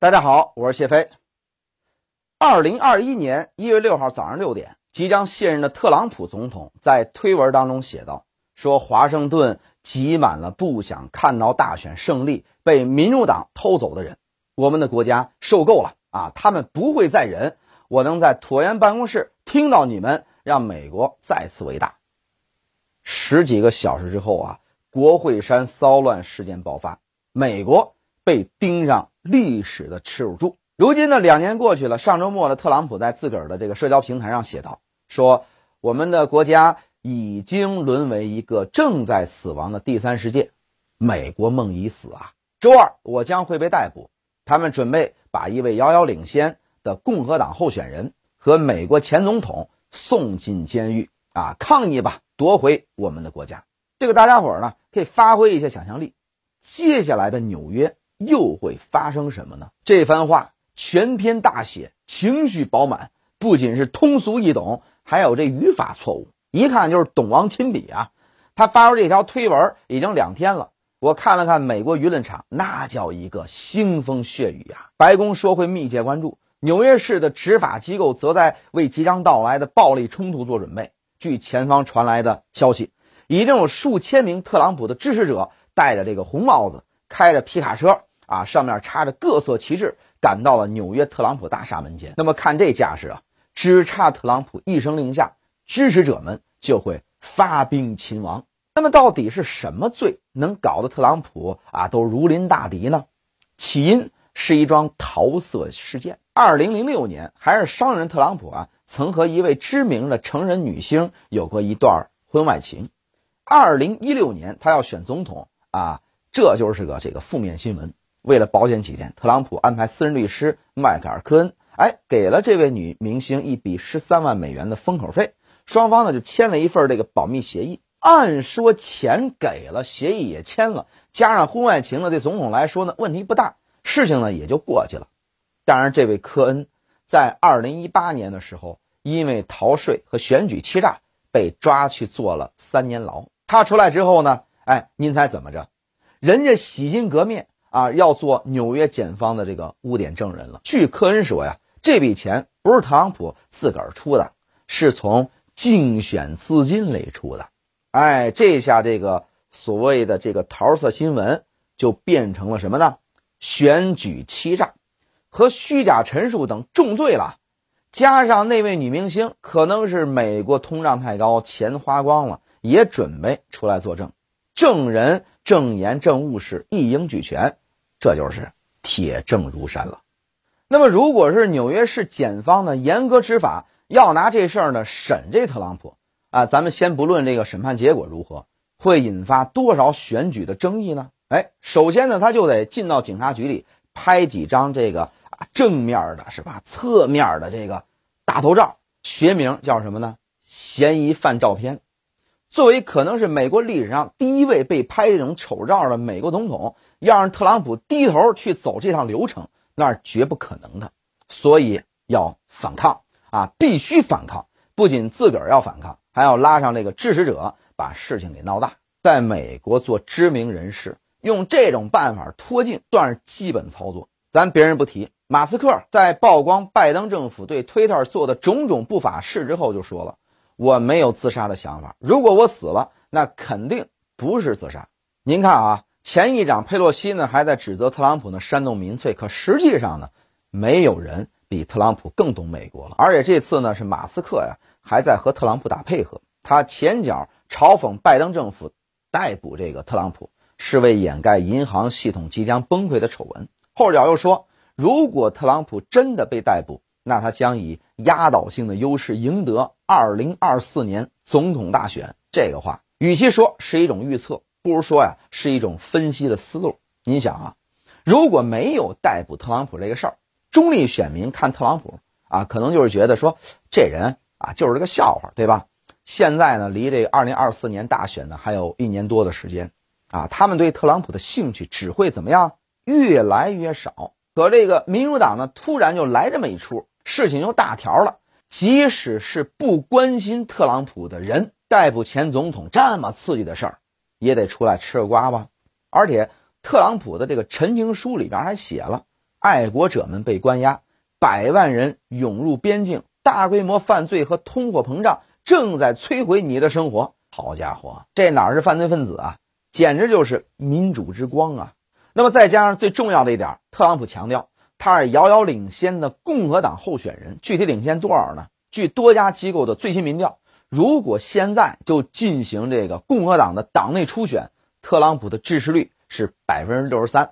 大家好，我是谢飞。二零二一年一月六号早上六点，即将卸任的特朗普总统在推文当中写道：“说华盛顿挤满了不想看到大选胜利被民主党偷走的人，我们的国家受够了啊！他们不会再忍。我能在椭圆办公室听到你们让美国再次伟大。”十几个小时之后啊，国会山骚乱事件爆发，美国被盯上历史的耻辱柱。如今呢，两年过去了，上周末呢，特朗普在自个儿的这个社交平台上写道：“说我们的国家已经沦为一个正在死亡的第三世界，美国梦已死啊！周二我将会被逮捕，他们准备把一位遥遥领先的共和党候选人和美国前总统送进监狱啊！抗议吧！”夺回我们的国家，这个大家伙呢可以发挥一下想象力。接下来的纽约又会发生什么呢？这番话全篇大写，情绪饱满，不仅是通俗易懂，还有这语法错误，一看就是懂王亲笔啊。他发出这条推文已经两天了，我看了看美国舆论场，那叫一个腥风血雨呀。白宫说会密切关注，纽约市的执法机构则在为即将到来的暴力冲突做准备。据前方传来的消息，已经有数千名特朗普的支持者戴着这个红帽子，开着皮卡车啊，上面插着各色旗帜，赶到了纽约特朗普大厦门前。那么看这架势啊，只差特朗普一声令下，支持者们就会发兵擒王。那么到底是什么罪能搞得特朗普啊都如临大敌呢？起因是一桩桃色事件。二零零六年，还是商人特朗普啊。曾和一位知名的成人女星有过一段婚外情。二零一六年，他要选总统啊，这就是个这个负面新闻。为了保险起见，特朗普安排私人律师迈克尔·科恩，哎，给了这位女明星一笔十三万美元的封口费。双方呢就签了一份这个保密协议。按说钱给了，协议也签了，加上婚外情呢，对总统来说呢问题不大，事情呢也就过去了。当然，这位科恩。在二零一八年的时候，因为逃税和选举欺诈被抓去坐了三年牢。他出来之后呢，哎，您猜怎么着？人家洗心革面啊，要做纽约检方的这个污点证人了。据科恩说呀，这笔钱不是特朗普自个儿出的，是从竞选资金里出的。哎，这下这个所谓的这个桃色新闻就变成了什么呢？选举欺诈。和虚假陈述等重罪了，加上那位女明星可能是美国通胀太高，钱花光了，也准备出来作证，证人、证言、证物是一应俱全，这就是铁证如山了。那么，如果是纽约市检方呢严格执法，要拿这事儿呢审这特朗普啊，咱们先不论这个审判结果如何，会引发多少选举的争议呢？哎，首先呢，他就得进到警察局里拍几张这个。正面的是吧？侧面的这个大头照，学名叫什么呢？嫌疑犯照片。作为可能是美国历史上第一位被拍这种丑照的美国总统，要让特朗普低头去走这趟流程，那是绝不可能的。所以要反抗啊，必须反抗！不仅自个儿要反抗，还要拉上那个支持者，把事情给闹大。在美国做知名人士，用这种办法脱镜，算是基本操作。咱别人不提。马斯克在曝光拜登政府对推特做的种种不法事之后，就说了：“我没有自杀的想法。如果我死了，那肯定不是自杀。”您看啊，前议长佩洛西呢还在指责特朗普呢煽动民粹，可实际上呢，没有人比特朗普更懂美国了。而且这次呢，是马斯克呀还在和特朗普打配合，他前脚嘲讽拜登政府逮捕这个特朗普，是为掩盖银行系统即将崩溃的丑闻；后脚又说。如果特朗普真的被逮捕，那他将以压倒性的优势赢得二零二四年总统大选。这个话，与其说是一种预测，不如说呀是一种分析的思路。你想啊，如果没有逮捕特朗普这个事儿，中立选民看特朗普啊，可能就是觉得说这人啊就是个笑话，对吧？现在呢，离这个二零二四年大选呢还有一年多的时间啊，他们对特朗普的兴趣只会怎么样？越来越少。可这个民主党呢，突然就来这么一出，事情就大条了。即使是不关心特朗普的人，逮捕前总统这么刺激的事儿，也得出来吃个瓜吧。而且，特朗普的这个陈情书里边还写了，爱国者们被关押，百万人涌入边境，大规模犯罪和通货膨胀正在摧毁你的生活。好家伙，这哪是犯罪分子啊，简直就是民主之光啊！那么再加上最重要的一点，特朗普强调他是遥遥领先的共和党候选人，具体领先多少呢？据多家机构的最新民调，如果现在就进行这个共和党的党内初选，特朗普的支持率是百分之六十三，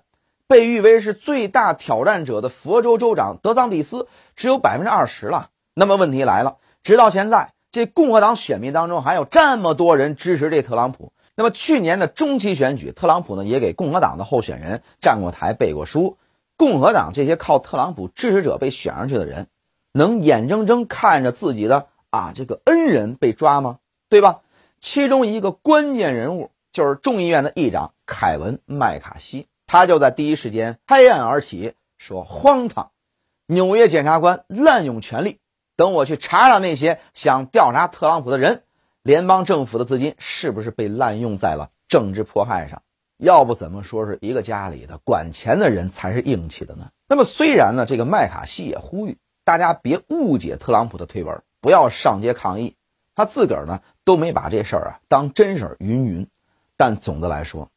被誉为是最大挑战者的佛州州长德桑蒂斯只有百分之二十了。那么问题来了，直到现在。这共和党选民当中还有这么多人支持这特朗普。那么去年的中期选举，特朗普呢也给共和党的候选人站过台、背过书。共和党这些靠特朗普支持者被选上去的人，能眼睁睁看着自己的啊这个恩人被抓吗？对吧？其中一个关键人物就是众议院的议长凯文·麦卡锡，他就在第一时间拍案而起，说荒唐，纽约检察官滥用权力。等我去查查那些想调查特朗普的人，联邦政府的资金是不是被滥用在了政治迫害上？要不怎么说是一个家里的管钱的人才是硬气的呢？那么虽然呢，这个麦卡锡也呼吁大家别误解特朗普的推文，不要上街抗议，他自个儿呢都没把这事儿啊当真事儿云云。但总的来说，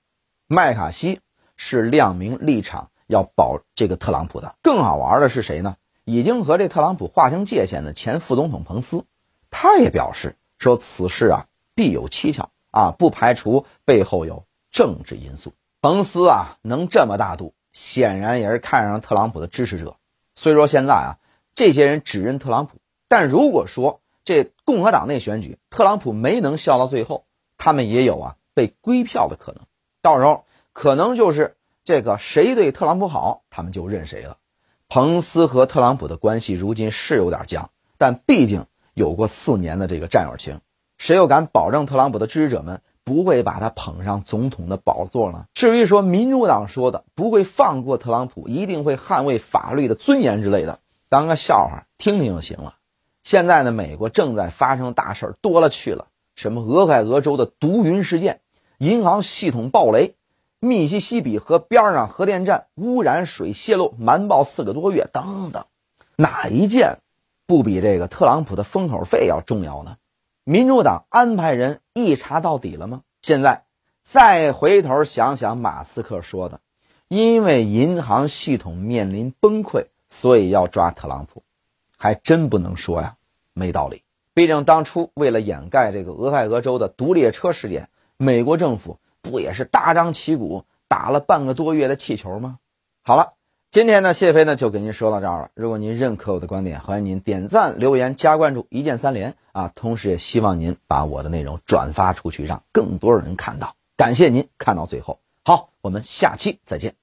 麦卡锡是亮明立场要保这个特朗普的。更好玩的是谁呢？已经和这特朗普划清界限的前副总统彭斯，他也表示说此事啊必有蹊跷啊，不排除背后有政治因素。彭斯啊能这么大度，显然也是看上特朗普的支持者。虽说现在啊这些人只认特朗普，但如果说这共和党内选举特朗普没能笑到最后，他们也有啊被归票的可能。到时候可能就是这个谁对特朗普好，他们就认谁了。彭斯和特朗普的关系如今是有点僵，但毕竟有过四年的这个战友情，谁又敢保证特朗普的支持者们不会把他捧上总统的宝座呢？至于说民主党说的不会放过特朗普，一定会捍卫法律的尊严之类的，当个笑话听听就行了。现在呢，美国正在发生大事儿多了去了，什么俄亥俄州的毒云事件，银行系统暴雷。密西西比河边上核电站污染水泄漏瞒报四个多月，等等，哪一件不比这个特朗普的封口费要重要呢？民主党安排人一查到底了吗？现在再回头想想马斯克说的，因为银行系统面临崩溃，所以要抓特朗普，还真不能说呀没道理。毕竟当初为了掩盖这个俄亥俄州的毒列车事件，美国政府。不也是大张旗鼓打了半个多月的气球吗？好了，今天呢，谢飞呢就给您说到这儿了。如果您认可我的观点，欢迎您点赞、留言、加关注，一键三连啊！同时也希望您把我的内容转发出去，让更多人看到。感谢您看到最后，好，我们下期再见。